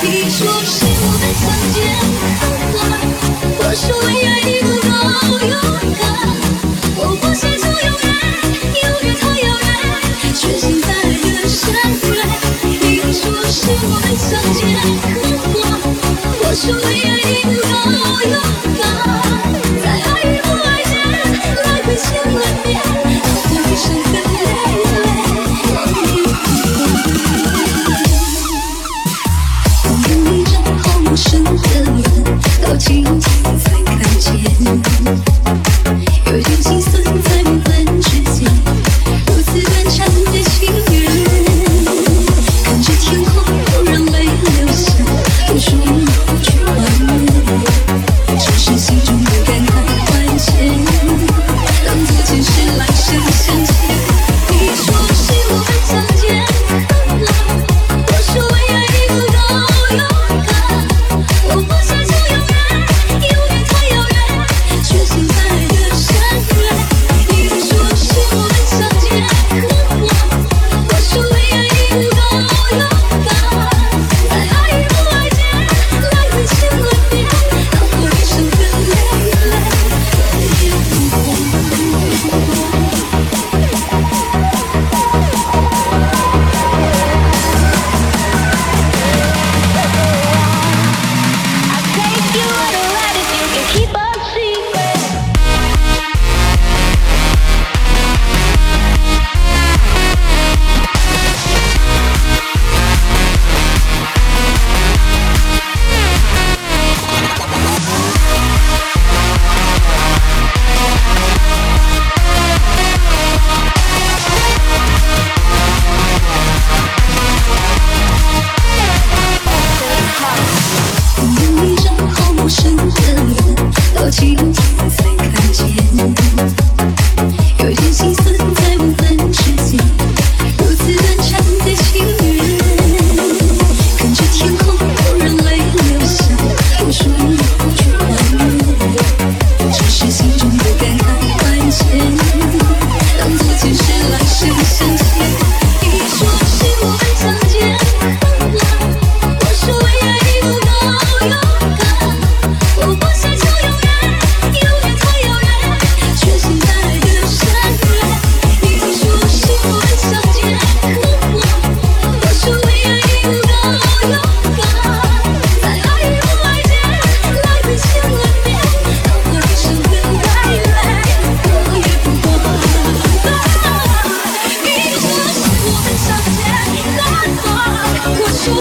你说是我们相见恨晚我说为爱你不够勇敢我不奢求永远永远太遥远却陷在爱的深渊